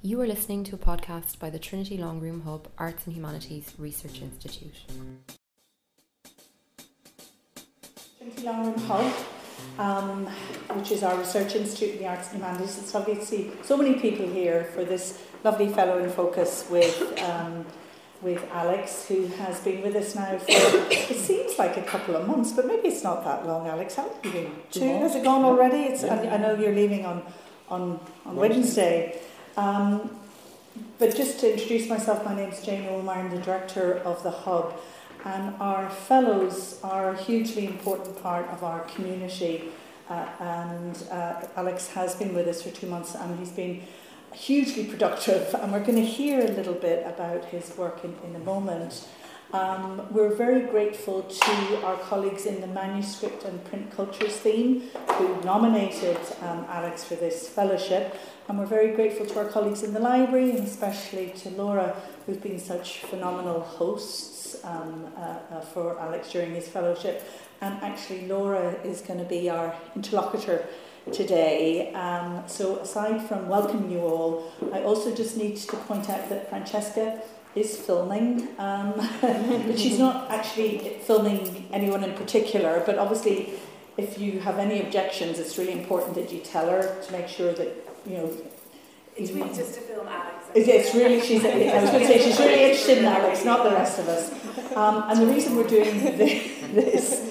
You are listening to a podcast by the Trinity Longroom Hub Arts and Humanities Research Institute. Trinity Longroom Hub, um, which is our research institute in the arts and humanities. It's lovely to see so many people here for this lovely fellow in focus with um, with Alex, who has been with us now for it seems like a couple of months, but maybe it's not that long. Alex, how long have you been? Two? Has it gone already? It's. I, I know you're leaving on on on Wednesday. Um, but just to introduce myself, my name is Jane Ohlmeyer, I'm the director of the Hub, and our fellows are a hugely important part of our community. Uh, and uh, Alex has been with us for two months, and he's been hugely productive. And we're going to hear a little bit about his work in, in a moment. Um, we're very grateful to our colleagues in the manuscript and print cultures theme who nominated um, Alex for this fellowship. And we're very grateful to our colleagues in the library and especially to Laura, who's been such phenomenal hosts um, uh, uh, for Alex during his fellowship. And actually, Laura is going to be our interlocutor today. Um, so, aside from welcoming you all, I also just need to point out that Francesca is filming, um, but she's not actually filming anyone in particular. But obviously, if you have any objections, it's really important that you tell her to make sure that you know. It's really just to film Alex. It's really she's. I was going to say she's really interested in Alex, not the rest of us. Um, and the reason we're doing this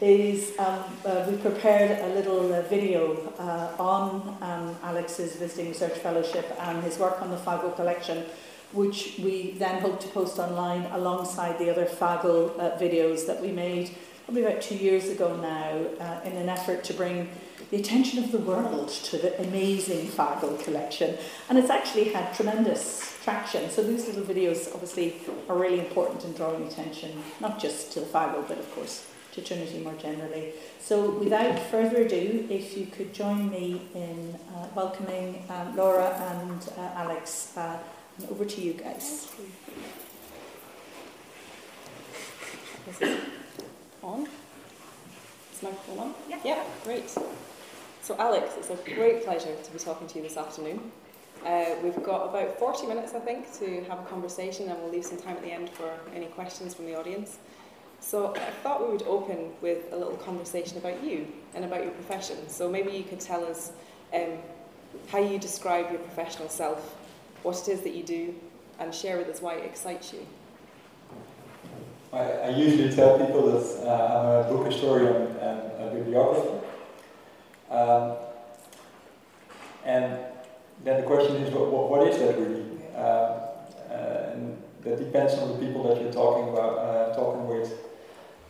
is um, uh, we prepared a little uh, video uh, on um, Alex's visiting research fellowship and his work on the Fagel collection, which we then hope to post online alongside the other Fagel uh, videos that we made probably about two years ago now uh, in an effort to bring the attention of the world to the amazing Fagel collection. And it's actually had tremendous traction. So these little videos obviously are really important in drawing attention, not just to the Fagel, but of course to Trinity more generally. So without further ado, if you could join me in uh, welcoming um, Laura and uh, Alex, uh, and over to you guys. On? Is microphone on? Yeah. yeah, great. So Alex, it's a great pleasure to be talking to you this afternoon. Uh, we've got about 40 minutes, I think, to have a conversation, and we'll leave some time at the end for any questions from the audience. So I thought we would open with a little conversation about you and about your profession. So maybe you could tell us um, how you describe your professional self, what it is that you do, and share with us why it excites you. I, I usually tell people that uh, I'm a book historian and a bibliographer. Um, and then the question is, what, what is that really? Um, uh, and that depends on the people that you're talking about, uh, talking with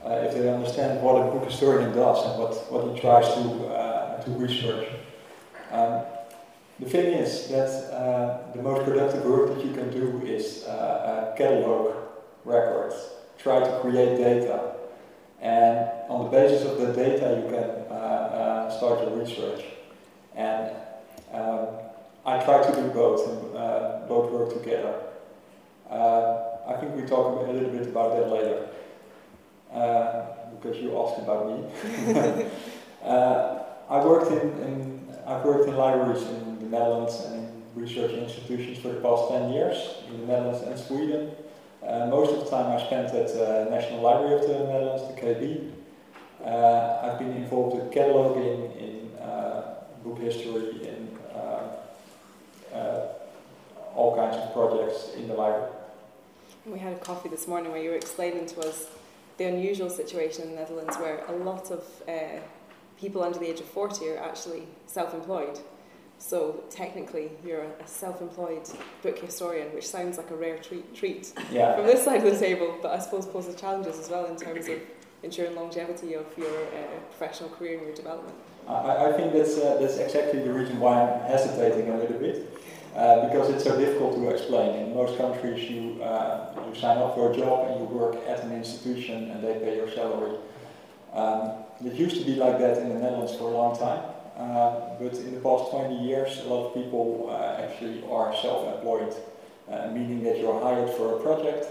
uh, if they understand what a book historian does and what, what he tries to, uh, to research. Um, the thing is that uh, the most productive work that you can do is uh, catalog records, try to create data, and on the basis of the data you can uh, uh, start your research. And um, I try to do both and both work together. I think we talk a little bit about that later uh, because you asked about me. uh, I worked in, in, I've worked in libraries in Netherlands and research institutions for the past 10 years in the Netherlands and Sweden. Uh, most of the time I spent at the uh, National Library of the Netherlands, the KB. Uh, I've been involved with cataloging, in uh, book history, in all kinds of projects in the library. We had a coffee this morning where you were explaining to us the unusual situation in the Netherlands where a lot of uh, people under the age of 40 are actually self employed. So technically, you're a self-employed book historian, which sounds like a rare treat, treat yeah. from this side of the table, but I suppose poses challenges as well in terms of ensuring longevity of your uh, professional career and your development. I, I think that's uh, that's exactly the reason why I'm hesitating a little bit. Uh, because it's so difficult to explain. In most countries, you, uh, you sign up for a job and you work at an institution and they pay your salary. Um, it used to be like that in the Netherlands for a long time, but in the past 20 years, a lot of people uh, actually are self-employed, uh, meaning that you're hired for a project,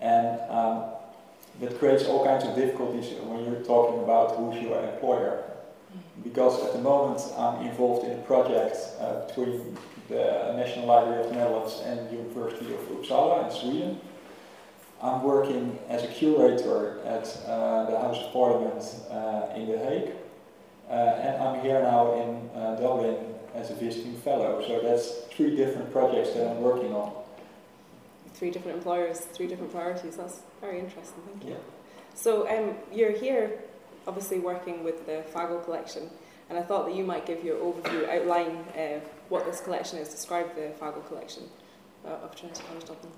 and um, that creates all kinds of difficulties when you're talking about who's your employer because at the moment I'm involved in a project uh, between the National Library of the Netherlands and the University of Uppsala in Sweden. I'm working as a curator at uh, the House of Parliament uh, in The Hague. Uh, and I'm here now in uh, Dublin as a visiting fellow. So that's three different projects that I'm working on. Three different employers, three different priorities. That's very interesting. Thank you. Yeah. So um, you're here, obviously working with the Fagel collection, and I thought that you might give your overview, outline uh, what this collection is, describe the Fagel collection uh, of Trinity College Dublin.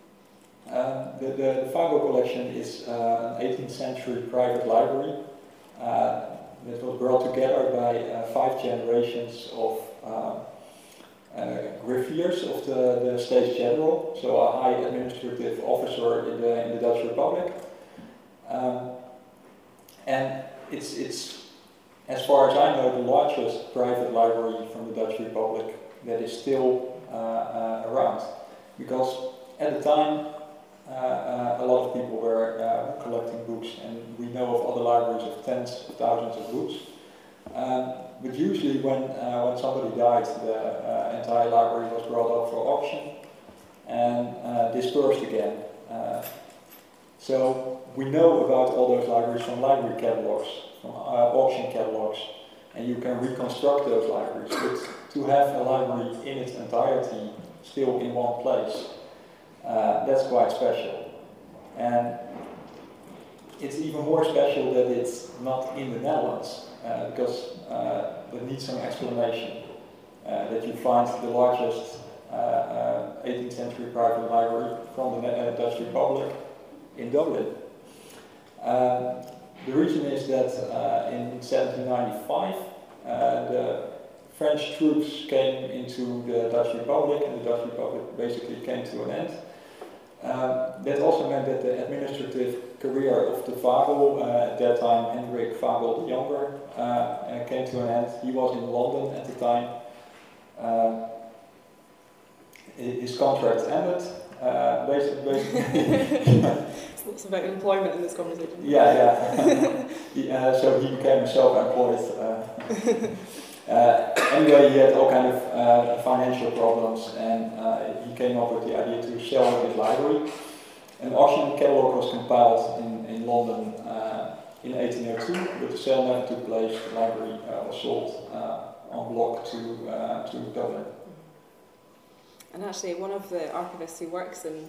Um, the, the, the Fagel collection is uh, an 18th century private library uh, that was brought together by uh, five generations of uh, griffiers of the, the States General, so a high administrative officer in the, in the Dutch Republic. Um, and it's, it's, as far as I know, the largest private library from the Dutch Republic that is still uh, uh, around. Because at the time, uh, uh, Uh, uh, a lot of people were uh, collecting books, and we know of other libraries of tens of thousands of books. Um, but usually, when uh, when somebody died, the entire library was brought up for auction and dispersed again. so we know about all those libraries from library catalogs, from auction catalogs, and you can reconstruct those libraries. But to have a library in its entirety still in one place uh, that's quite special. And it's even more special that it's not in the Netherlands, uh, because uh, that needs some explanation. Uh, that you find the largest 18th uh, century private library from the Dutch Republic in Dublin. Um, the reason is that in 1795 the French troops came into the Dutch Republic and the Dutch Republic basically came to an end. Um, that also meant that the administrative career of the Fagel, uh, at that time Hendrik Fagel the Younger, uh, uh, came to an end. He was in London at the time. Um, his contract ended. Uh, basically, it's about employment in this conversation. Yeah, yeah. he, uh, so he became self-employed. Uh, uh, anyway, he had all kind of uh, financial problems, and uh, he came up with the idea to sell his library. An auction catalog was compiled in, in London uh, in 1802, but the sale never took place. The library uh, was sold uh, en bloc to, to Dublin. And actually, one of the archivists who works in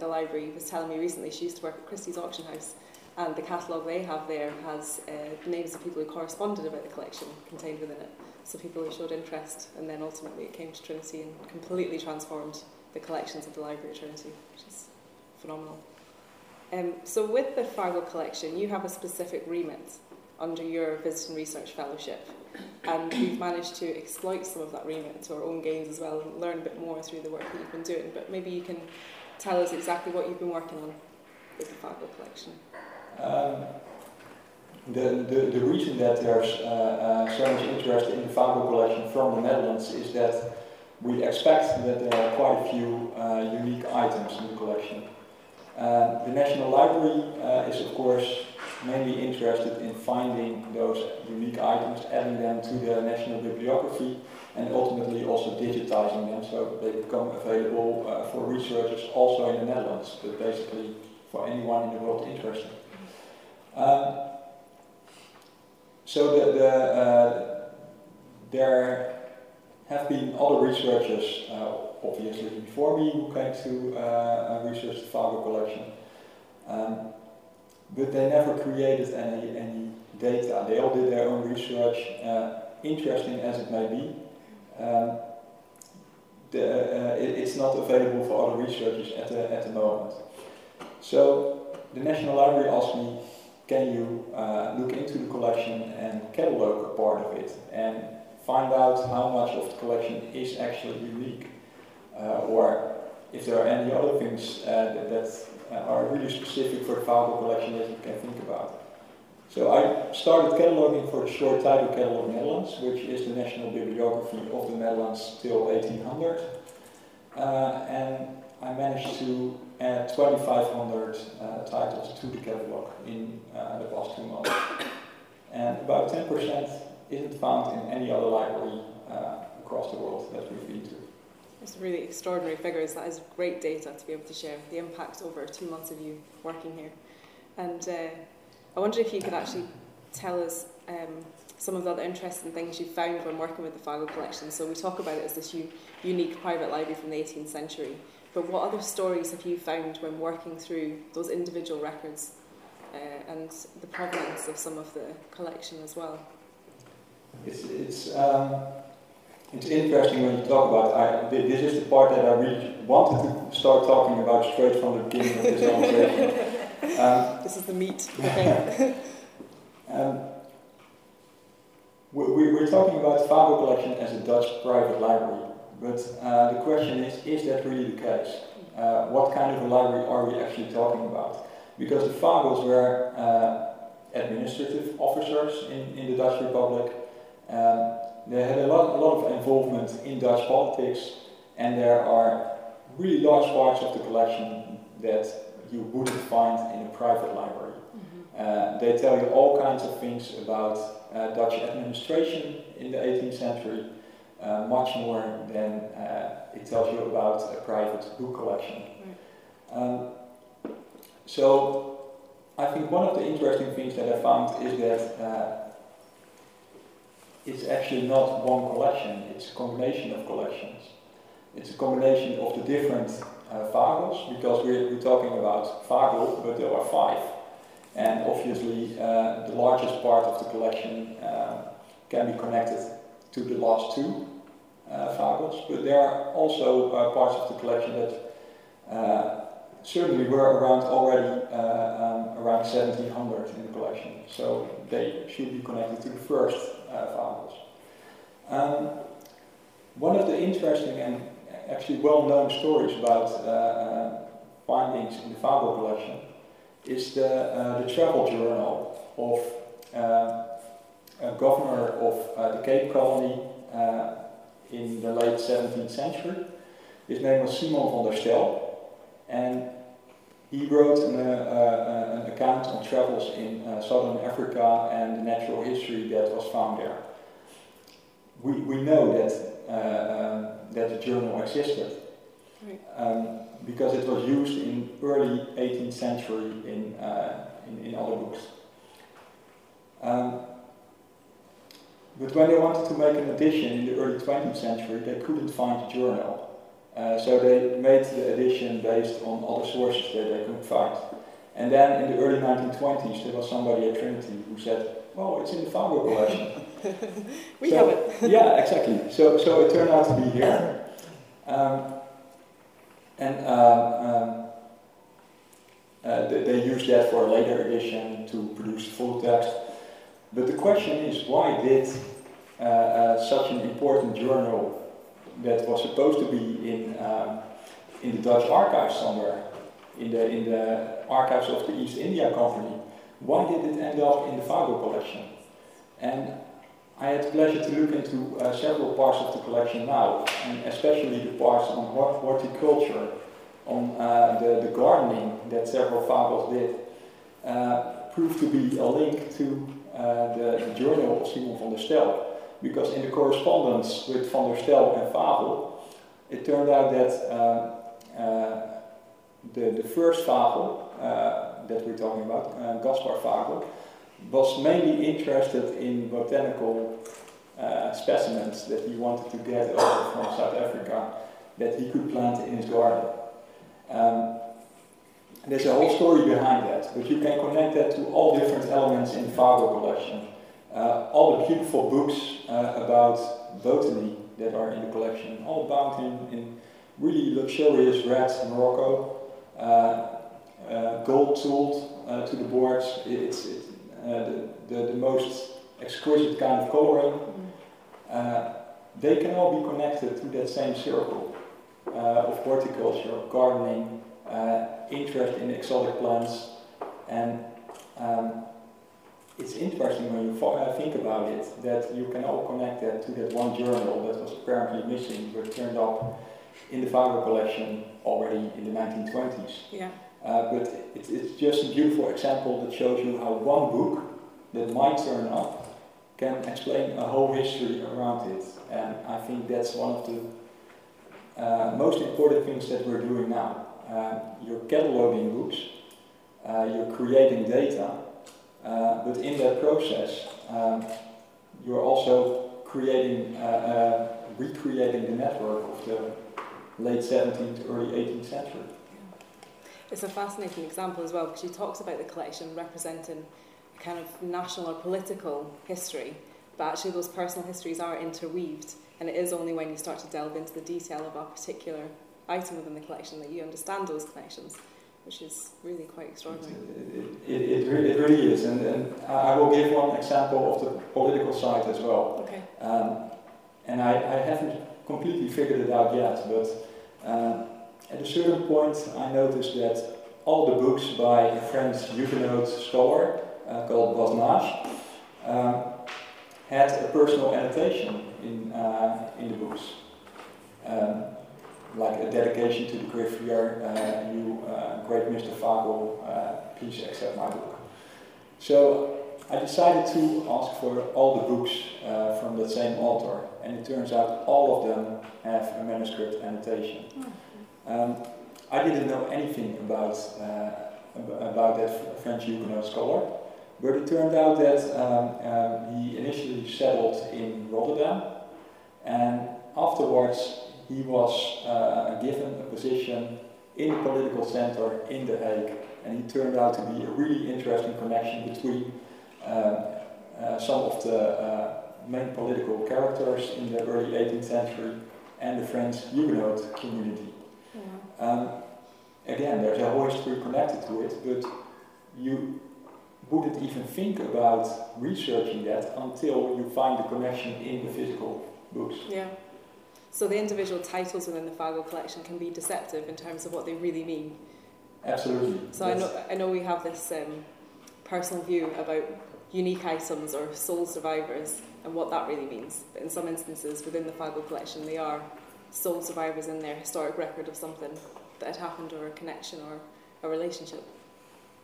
the library was telling me recently she used to work at Christie's Auction House, and the catalogue they have there has uh, names of people who corresponded about the collection contained within it so people who showed interest, and then ultimately it came to Trinity and completely transformed the collections of the library at Trinity, which is phenomenal. Um, so with the Fagel collection, you have a specific remit under your Visiting Research Fellowship, and we've managed to exploit some of that remit to our own gains as well, and learn a bit more through the work that you've been doing. But maybe you can tell us exactly what you've been working on with the Fagel collection. Um, the, the, the reason that there's uh, uh, so much interest in the Fagel collection from the Netherlands is that we expect that there are quite a few uh, unique items in the collection. The National Library is of course mainly interested in finding those unique items, adding them to the National Bibliography and ultimately also digitizing them so they become available uh, for researchers also in the Netherlands, but basically for anyone in the world interested. Um, so the, the, uh, there have been other researchers, uh, obviously before me, who came to uh, research the Fagel collection. Um, but they never created any, any data. They all did their own research, uh, interesting as it may be. Um, the, uh, it, it's not available for other researchers at the, at the moment. So the National Library asked me can you uh, look into the collection and catalog a part of it and find out how much of the collection is actually unique uh, or if there are any other things uh, that, that uh, are really specific for the Fagel collection that you can think about. So I started cataloging for the short title catalog Netherlands, which is the national bibliography of the Netherlands till 1800. Uh, and I managed to add 2,500 uh, titles to the catalog in uh, the past two months. And about 10% isn't found in any other library uh, across the world that we've been to. It's really extraordinary figures. That is great data to be able to share the impact over two months of you working here. And uh, I wonder if you could actually tell us um, some of the other interesting things you found when working with the Fagel collection. So we talk about it as this u- unique private library from the 18th century. But what other stories have you found when working through those individual records uh, and the provenance of some of the collection as well? It's, it's, um, it's interesting when you talk about I, this is the part that I really wanted to start talking about straight from the beginning of this conversation. Um, this is the meat. Okay. um, we, we're talking about the Fagel collection as a Dutch private library, but uh, the question is, is that really the case? Uh, what kind of a library are we actually talking about? Because the Fagels were uh, administrative officers in, in the Dutch Republic. Um, they had a lot, a lot of involvement in Dutch politics, and there are really large parts of the collection that you wouldn't find in a private library. Mm-hmm. Uh, they tell you all kinds of things about uh, Dutch administration in the 18th century, uh, much more than uh, it tells you about a private book collection. Um, so, I think one of the interesting things that I found is that uh, it's actually not one collection, it's a combination of collections. It's a combination of the different uh, Fagels, because we're, we're talking about Fagel, but there are five. And obviously, uh, the largest part of the collection uh, can be connected to the last two uh, Fagels, but there are also uh, parts of the collection that uh, certainly were around already uh, um, around 1700 in the collection, so they should be connected to the first Fagels. Um, one of the interesting and actually well-known stories about findings in the Fagel collection is the, uh, the travel journal of uh, governor of uh, the Cape Colony in the late 17th century. His name was Simon van der Stel, and he wrote an, uh, an account on travels in uh, southern Africa and the natural history that was found there. We, we know that, uh, that the journal existed. Right. Um, because it was used in early 18th century in, uh, in, in, other books. Um, but when they wanted to make an edition in the early 20th century, they couldn't find the journal. Uh, so they made the edition based on other sources that they couldn't find. And then in the early 1920s, there was somebody at Trinity who said, "Oh, it's in the Fagel collection." we so, have it. yeah, exactly. So, so it turned out to be here. Um, and um, um, uh, they, they used that for a later edition to produce full text. But the question is, why did uh, uh, such an important journal that was supposed to be in, um, in the Dutch archives somewhere, in the, in the archives of the East India Company, why did it end up in the Fagel collection? And I had the pleasure to look into uh, several parts of the collection now, and especially the parts on horticulture, on uh, the, the gardening that several fathers did, uh, proved to be a link to the, the, journal of Simon van der Stel. Because in the correspondence with van der Stel and Fagel, it turned out that uh, uh, the, the first Fagel that we're talking about, Gaspar Fagel, was mainly interested in botanical uh, specimens that he wanted to get over from South Africa that he could plant in his garden. Um, there's a whole story behind that, but you can connect that to all different elements in the Fagel collection. Uh, all the beautiful books uh, about botany that are in the collection, all bound in, in really luxurious red Morocco, uh, uh gold tooled uh, to the boards. It's, it's uh, the, the, the, most exquisite kind of coloring, mm. uh, they can all be connected to that same circle uh, of horticulture, gardening, interest in exotic plants, and um, it's interesting when you uh, think about it that you can all connect that to that one journal that was apparently missing but turned up in the Fagel collection already in the 1920s. Yeah. Uh, but it, it's just a beautiful example that shows you how one book that might turn up can explain a whole history around it. And I think that's one of the uh, most important things that we're doing now. Uh, you're cataloging books, uh, you're creating data, uh, but in that process, um, you're also creating, uh, uh, recreating the network of the late 17th, early 18th century. It's a fascinating example as well because she talks about the collection representing a kind of national or political history, but actually those personal histories are interweaved, and it is only when you start to delve into the detail of a particular item within the collection that you understand those connections, which is really quite extraordinary. It, it, it, really, it really is, and, and I will give one example of the political side as well. Okay. Um, and I, I haven't completely figured it out yet, but uh, at a certain point I noticed that all the books by a French Huguenot scholar uh, called Basnage um, had a personal annotation in, uh, in the books. Um, like a dedication to the Griffier, uh, you uh, great Mr. Fagel, uh, please accept my book. So I decided to ask for all the books uh, from that same author, and it turns out all of them have a manuscript annotation. Oh, Um, I didn't know anything about uh, about that French Huguenot scholar, but it turned out that um, um, he initially settled in Rotterdam, and afterwards he was uh, given a position in the political center in The Hague, and he turned out to be a really interesting connection between um, uh, some of the uh, main political characters in the early 18th century and the French Huguenot community. yeah. Um, again, there's a whole history connected to it, but you wouldn't even think about researching that until you find the connection in the physical books. Yeah. So the individual titles within the Fagel collection can be deceptive in terms of what they really mean. Absolutely. So I know, I know we have this um, personal view about unique items or sole survivors and what that really means. But in some instances within the Fagel collection, they are sole survivors in their historic record of something that had happened or a connection or a relationship.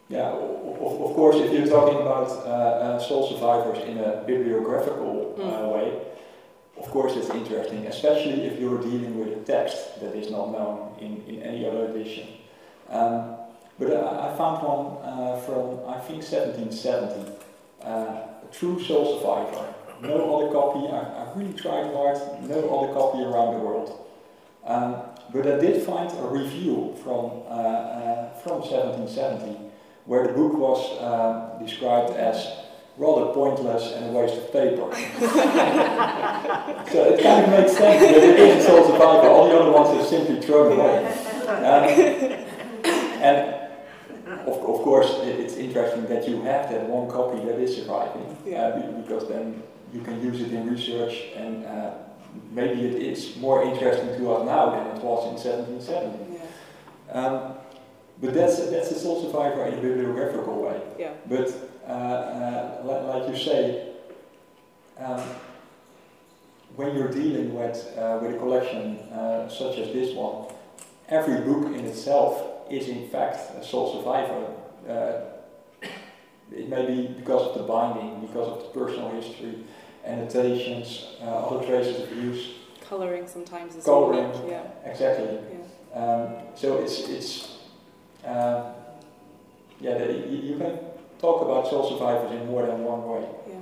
Yeah, of, of course, if you're talking about uh, uh, sole survivors in a bibliographical uh, Mm. way, of course it's interesting, especially if you're dealing with a text that is not known in, in any other edition. Um, but uh, I found one uh, from, I think, 1770, uh, a true sole survivor. No other copy, I, I really tried hard, no other copy around the world. Um, but I did find a review from, uh, uh, from 1770 where the book was um, described as rather pointless and a waste of paper. so it kind of makes sense that it is a sole survivor. All the other ones are simply thrown away. Um, and of, of course, it, it's interesting that you have that one copy that is surviving, Yeah. uh, because then you can use it in research and uh, maybe it is more interesting to us now than it was in 1770. Yeah. Um, but that's that's a sole survivor in a bibliographical way. Yeah. But uh, uh, like you say, um, when you're dealing with uh, with a collection uh, such as this one, every book in itself is in fact a sole survivor. Uh, it may be because of the binding, because of the personal history, annotations, uh, other traces of use. Colouring sometimes is Colouring. unique. Yeah. Exactly. Yeah. Um, so it's it's uh, yeah you can talk about sole survivors in more than one way. Yeah.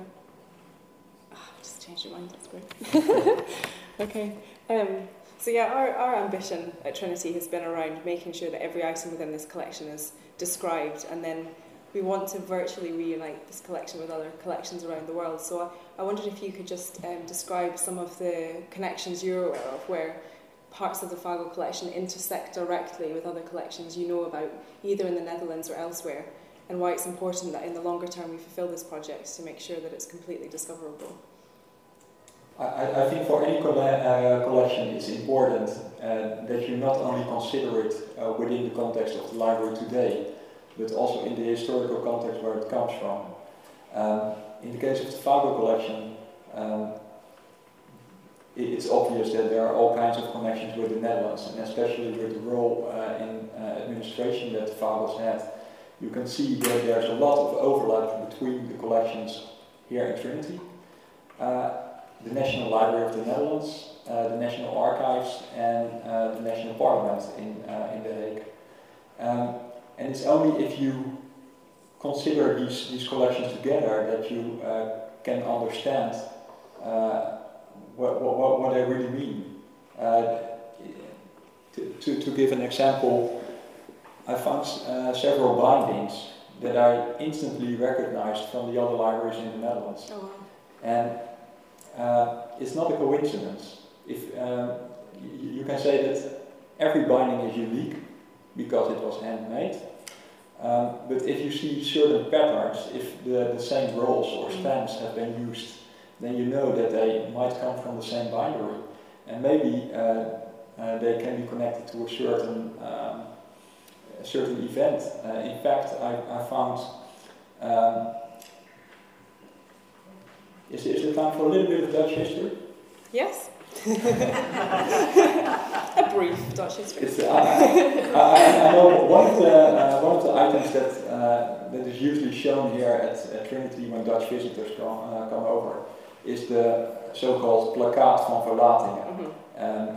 Ah, I've just changed your mind, that's great. okay. Um, so yeah, our, our ambition at Trinity has been around making sure that every item within this collection is described and then we want to virtually reunite this collection with other collections around the world. So I, I wondered if you could just um, describe some of the connections you're aware of where parts of the Fagel collection intersect directly with other collections you know about, either in the Netherlands or elsewhere, and why it's important that in the longer term we fulfil this project to make sure that it's completely discoverable. I, I think for any colle- uh, collection it's important uh, that you not only consider it uh, within the context of the library today, but also in the historical context where it comes from. Um, in the case of the Fagel collection, um, it's obvious that there are all kinds of connections with the Netherlands, and especially with the role uh, in uh, administration that the Fagels had. You can see that there's a lot of overlap between the collections here in Trinity, uh, the National Library of the Netherlands, uh, the National Archives, and uh, the National Parliament in, uh, in The Hague. Um, and it's only if you consider these, these collections together that you uh, can understand what, what, what they really mean. To, to, to give an example, I found uh, several bindings that I instantly recognized from the other libraries in the Netherlands. Oh, wow. And uh, it's not a coincidence. If um, you, can say that every binding is unique because it was handmade, um, but if you see certain patterns, if the, the same rolls or stamps have been used, then you know that they might come from the same bindery. And maybe uh, uh, they can be connected to a certain, um, a certain event. Uh, in fact, I, I found. Um, is, is it time for a little bit of Dutch history? Yes. a brief Dutch history. It's, uh, I, I, know one of the, uh, one of the items that, uh, that is usually shown here at, at Trinity when Dutch visitors come, uh, come over is the so-called Plakkaat van Verlatingen, Mhm. Um,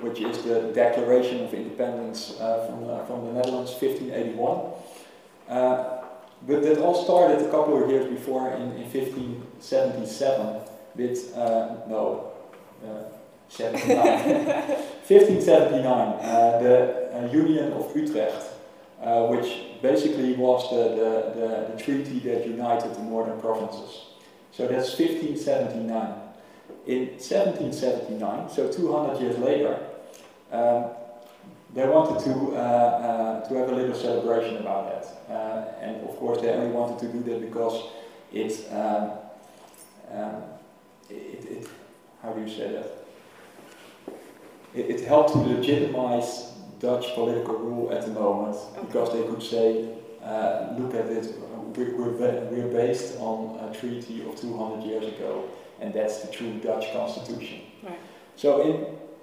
which is the Declaration of Independence uh, from, uh, from the Netherlands, 1581. Uh, but that all started a couple of years before in, in 1577 with, uh, no, uh, 79. 1579, uh, the uh, Union of Utrecht, uh, which basically was the, the, the, the treaty that united the northern provinces. So that's 1579. In 1779, so 200 years later, um, they wanted to, uh, uh, to have a little celebration about that. Uh, and of course, they only wanted to do that because it, um, um, it, it, how do you say that? It, it helped to legitimize Dutch political rule at the moment because they could say, uh, look at it, we're, we're based on a treaty of 200 years ago, and that's the true Dutch constitution. Right. So in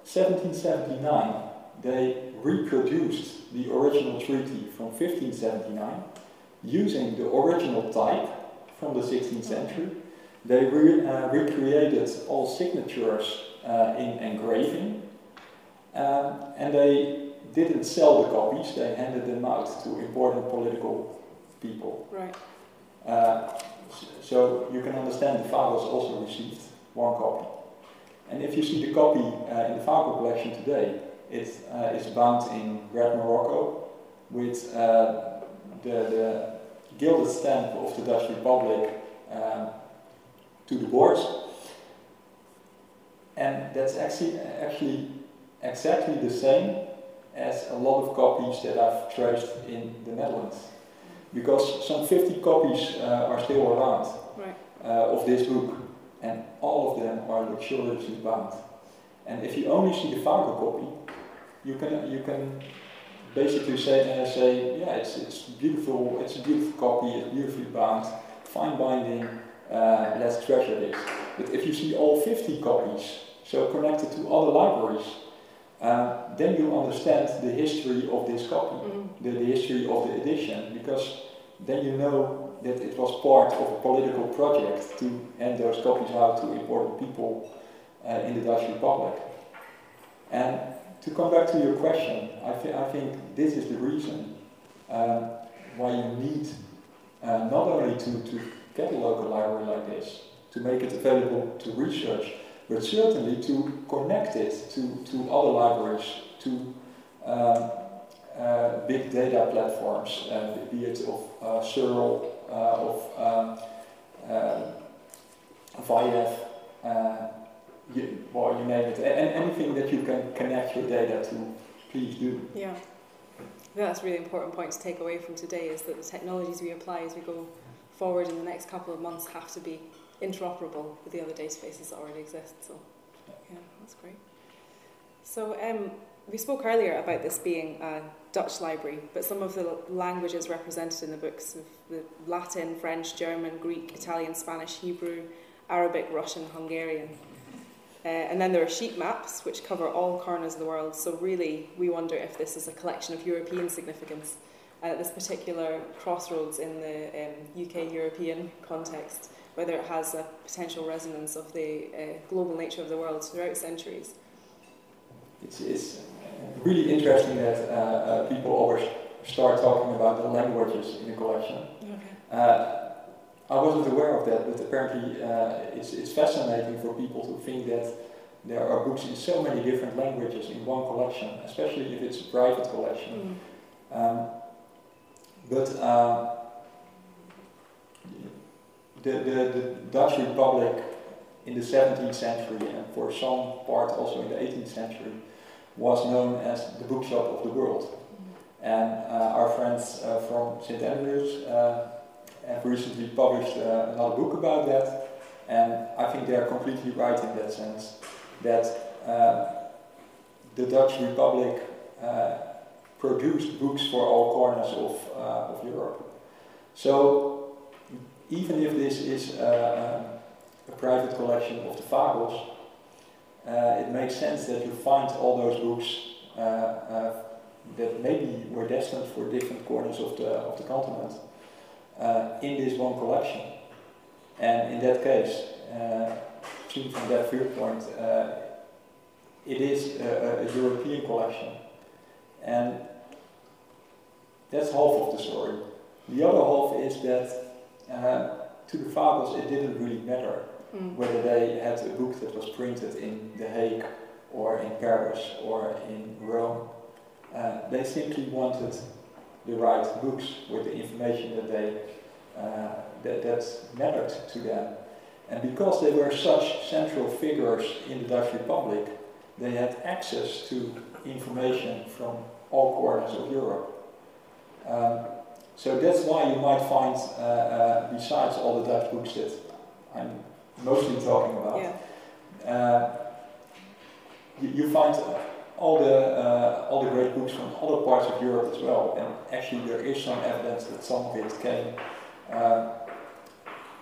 1779, they reproduced the original treaty from 1579 using the original type from the 16th century. They re- uh, recreated all signatures uh, in engraving, um, and they didn't sell the copies, they handed them out to important political people. Right. Uh, so you can understand the Fagels also received one copy. And if you see the copy uh, in the Fagel collection today, it uh, is bound in red Morocco with uh, the, the gilded stamp of the Dutch Republic um, to the boards. And that's actually, actually exactly the same as a lot of copies that I've traced in the Netherlands. Because some 50 copies uh, are still around Right. uh, of this book, and all of them are luxuriously bound. And if you only see the Fagel copy, you can you can basically say uh, say yeah it's it's beautiful it's a beautiful copy it's beautifully bound fine binding uh, let's treasure this. But if you see all 50 copies so connected to other libraries, uh, then you understand the history of this copy Mm. the, the history of the edition because then you know that it was part of a political project to hand those copies out to important people uh, in the Dutch Republic. And to come back to your question, I, thi- I think this is the reason um, why you need uh, not only to, to get a local library like this, to make it available to research, but certainly to connect it to, to other libraries, to um, uh, big data platforms, uh, be it of uh, uh, of um, uh, VIAF, uh, you, you name it, a- a- anything that you can connect your data to, please do. Yeah. That's a really important point to take away from today is that the technologies we apply as we go forward in the next couple of months have to be interoperable with the other databases that already exist. So, yeah, that's great. So, um, we spoke earlier about this being a Dutch library, but some of the languages represented in the books of the Latin, French, German, Greek, Italian, Spanish, Hebrew, Arabic, Russian, Hungarian. Uh, and then there are sheet maps which cover all corners of the world. So really, we wonder if this is a collection of European significance. At this particular crossroads in the um, UK-European context, whether it has a potential resonance of the uh, global nature of the world throughout centuries. It's, it's really interesting that uh, uh, people always start talking about the languages in the collection. Okay. Uh, I wasn't aware of that, but apparently uh, it's, it's fascinating for people to think that there are books in so many different languages in one collection, especially if it's a private collection. Mm. Um, but uh, the, the, the Dutch Republic in the 17th century and for some part also in the 18th century was known as the bookshop of the world. And uh, our friends uh, from St. Andrews uh, have recently published uh, another book about that, and I think they are completely right in that sense that uh, the Dutch Republic uh, produced books for all corners of, of Europe. So even if this is uh, a private collection of the Fagels, uh, it makes sense that you find all those books that maybe were destined for different corners of the, of the continent uh, in this one collection. And in that case, uh, seen from that viewpoint, uh, it is a, a, European collection. And that's half of the story. The other half is that uh, to the fathers it didn't really matter mm. whether they had a book that was printed in The Hague or in Paris or in Rome. Uh, they simply wanted the right books with the information that they uh, that, that mattered to them. And because they were such central figures in the Dutch Republic, they had access to information from all corners of Europe. Um, so that's why you might find, uh, uh, besides all the Dutch books that I'm mostly talking about, yeah. uh, you, you, find all the uh, all the great books from other parts of Europe as well. And actually, there is some evidence that some of it came uh,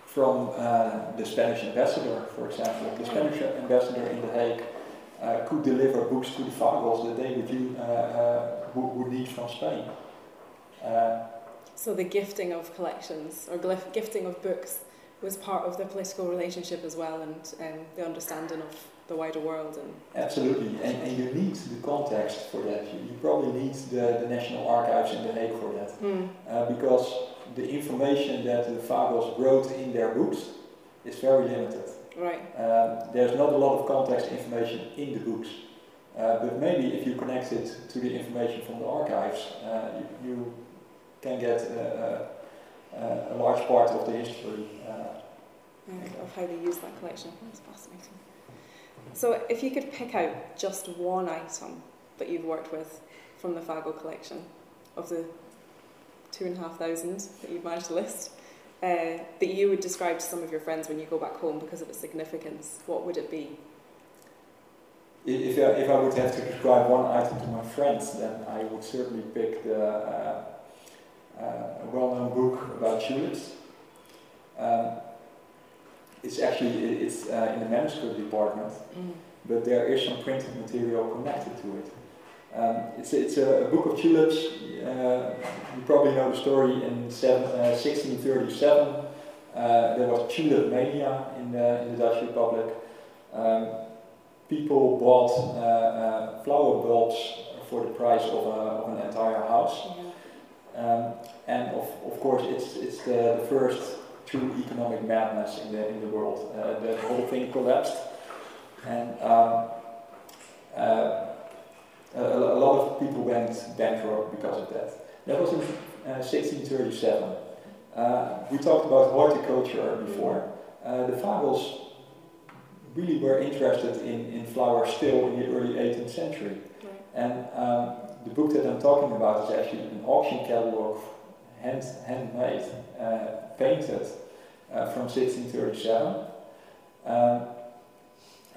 from uh, the Spanish ambassador, for example. The Spanish ambassador in The Hague uh, could deliver books to the Fagels that they would, would, would need from Spain. So the gifting of collections or gifting of books was part of the political relationship as well and um, the understanding of the wider world. And Absolutely, and, and you need the context for that. You, you probably need the, the National Archives in The Hague for that. Mm. Uh, because the information that the Fagels wrote in their books is very limited. Right. Um, there's not a lot of context information in the books. Uh, but maybe if you connect it to the information from the archives, uh, you, you, can get a, a, a, large part of the history. Uh, of how they use that collection. That's fascinating. So if you could pick out just one item that you've worked with from the Fagel collection of the two and a half thousand that you've managed to list, uh, that you would describe to some of your friends when you go back home because of its significance, what would it be? If I, if I would have to describe one item to my friends, then I would certainly pick the uh, a well-known book about tulips. Um, it's actually it's uh, in the manuscript department, mm. but there is some printed material connected to it. Um, it's, it's a, a, book of tulips. Uh, you probably know the story in seven, uh, 1637. Uh, there was tulip mania in the, in the Dutch Republic. Um, people bought uh, uh, flower bulbs for the price of, of an entire house. Um, and of, of course, it's, it's the, the first true economic madness in the, in the world. Uh, the whole thing collapsed. And um, a, a, lot of people went bankrupt because of that. That was in uh, 1637. Uh, we talked about horticulture before. Uh, the Fagels really were interested in, in flowers still in the early 18th century. And um, the book that I'm talking about is actually an auction catalog, hand, handmade, uh, painted uh, from 1637. Um,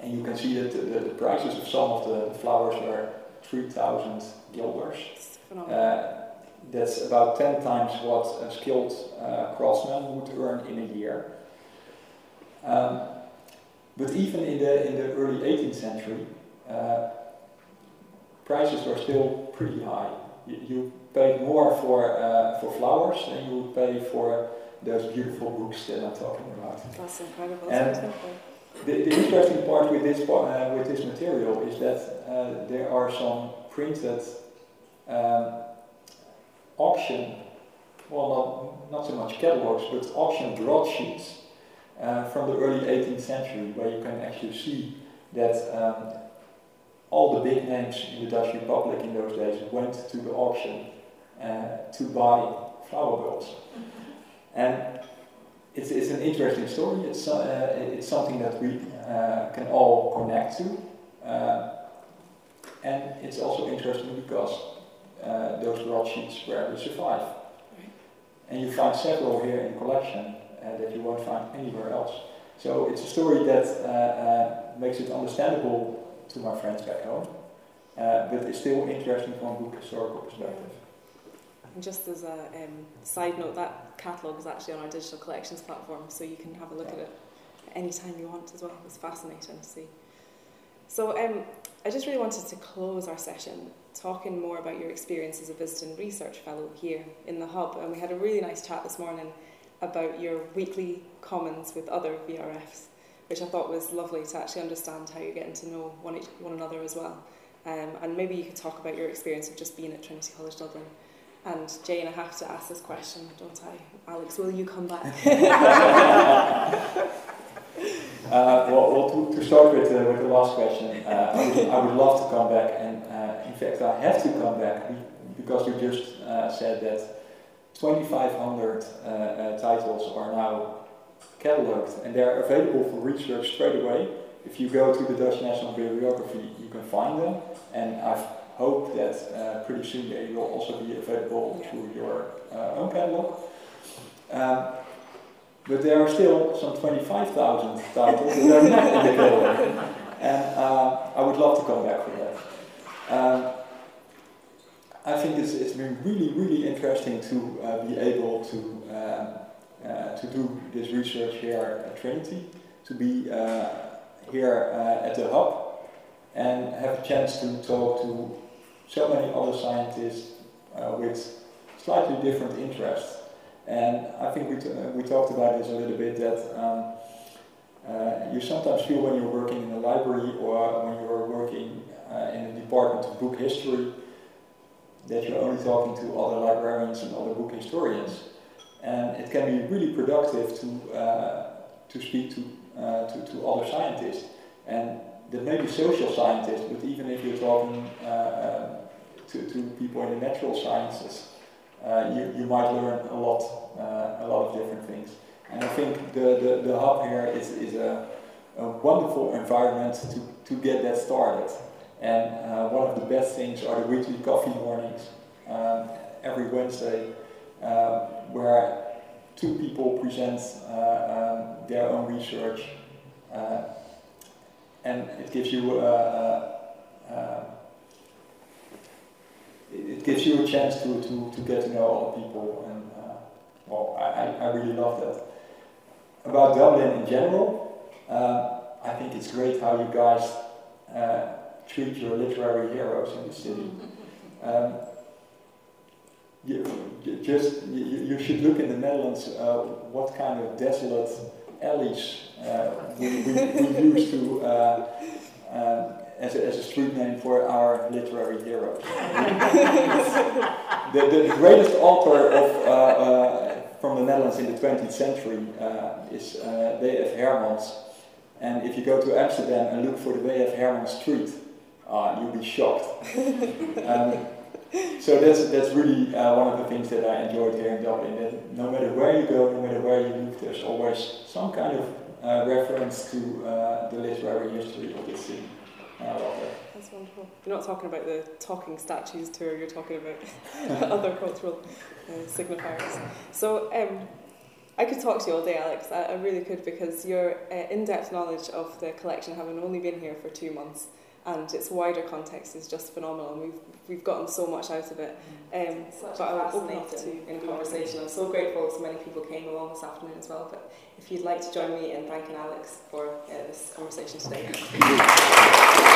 and you can see that the, the, prices of some of the, the flowers were 3,000 guilders. Uh, that's about 10 times what a skilled uh, craftsman would earn in a year. Um, but even in the, in the early 18th century, uh, prices were still pretty high. You, you paid more for, uh, for flowers than you would pay for those beautiful books that I'm talking about. That's incredible. And the, the interesting part with this uh, with this material is that uh, there are some printed um, auction, well, not, not so much catalogs, but auction broadsheets uh, from the early 18th century, where you can actually see that um, all the big names in the Dutch Republic in those days went to the auction uh, to buy flower girls. And it's, it's an interesting story. It's, uh, it's something that we uh, can all connect to. Uh, and it's also interesting because those uh, those broadsheets rarely survive. And you find several here in collection uh, that you won't find anywhere else. So it's a story that uh, makes it understandable to my friends back home, but it's still interesting from a book historical perspective. And just as a um, side note, that catalogue is actually on our digital collections platform, so you can have a look at it any time you want as well. It's fascinating to see. So um, I just really wanted to close our session talking more about your experience as a visiting research fellow here in the Hub. And we had a really nice chat this morning about your weekly commons with other VRFs, which I thought was lovely to actually understand how you're getting to know one, one another as well. Um, and maybe you could talk about your experience of just being at Trinity College Dublin and Jane, I have to ask this question, don't I? Alex, will you come back? uh, well, well to, to, start with, uh, with the last question, uh, I, would, I, would, love to come back, and uh, in fact, I have to come back because you just uh, said that 2,500 uh, titles are now catalogued and they're available for research straight away. If you go to the Dutch National Bibliography, you can find them, and I've hope that uh, pretty soon they will also be available through your uh, own catalog. Um, but there are still some 25,000 titles that are not in the catalog. And uh, I would love to come back for that. Um, I think it's, it's been really, really interesting to uh, be able to, um, to do this research here at Trinity, to be uh, here at the Hub and have a chance to talk to so many other scientists uh, with slightly different interests. And I think we, uh, we talked about this a little bit that um, uh, you sometimes feel when you're working in a library or when you're working uh, in a department of book history that you're only talking to other librarians and other book historians. And it can be really productive to, uh, to speak to, uh, to, to other scientists. And that may be social scientists, but even if you're talking uh, to, to people in the natural sciences, uh, you, you might learn a lot, uh, a lot of different things. And I think the, the, the hub here is, is a, a wonderful environment to, to get that started. And uh, one of the best things are the weekly coffee mornings um, every Wednesday, uh, where two people present uh, um, their own research, uh, and it gives you it, gives you a chance to, to, to get to know other people, and uh, well, I, I really love that. About Dublin in general, uh, I think it's great how you guys uh, treat your literary heroes in the city. Um, you, you just you, you, should look in the Netherlands uh, what kind of desolate alleys uh, we, we, we used to uh, um, as a, as a street name for our literary heroes. the, the greatest author of, uh, uh, from the Netherlands in the 20th century uh, is uh, W.F. Hermans. And if you go to Amsterdam and look for the W.F. Hermans street, uh, you'll be shocked. um, so that's, that's really uh, one of the things that I enjoyed here in Dublin. That no matter where you go, no matter where you move, there's always some kind of reference to the literary history of the city. That's wonderful. You're not talking about the talking statues tour, you're talking about other cultural uh, signifiers. So, um, I could talk to you all day, Alex. I, I really could because your uh, in depth knowledge of the collection, having only been here for two months, and its wider context is just phenomenal. And we've, we've gotten so much out of it. Mm. Um, but I would open up to in conversation. I'm so grateful so many people came along this afternoon as well. But if you'd like to join me in thanking Alex for uh, this conversation today.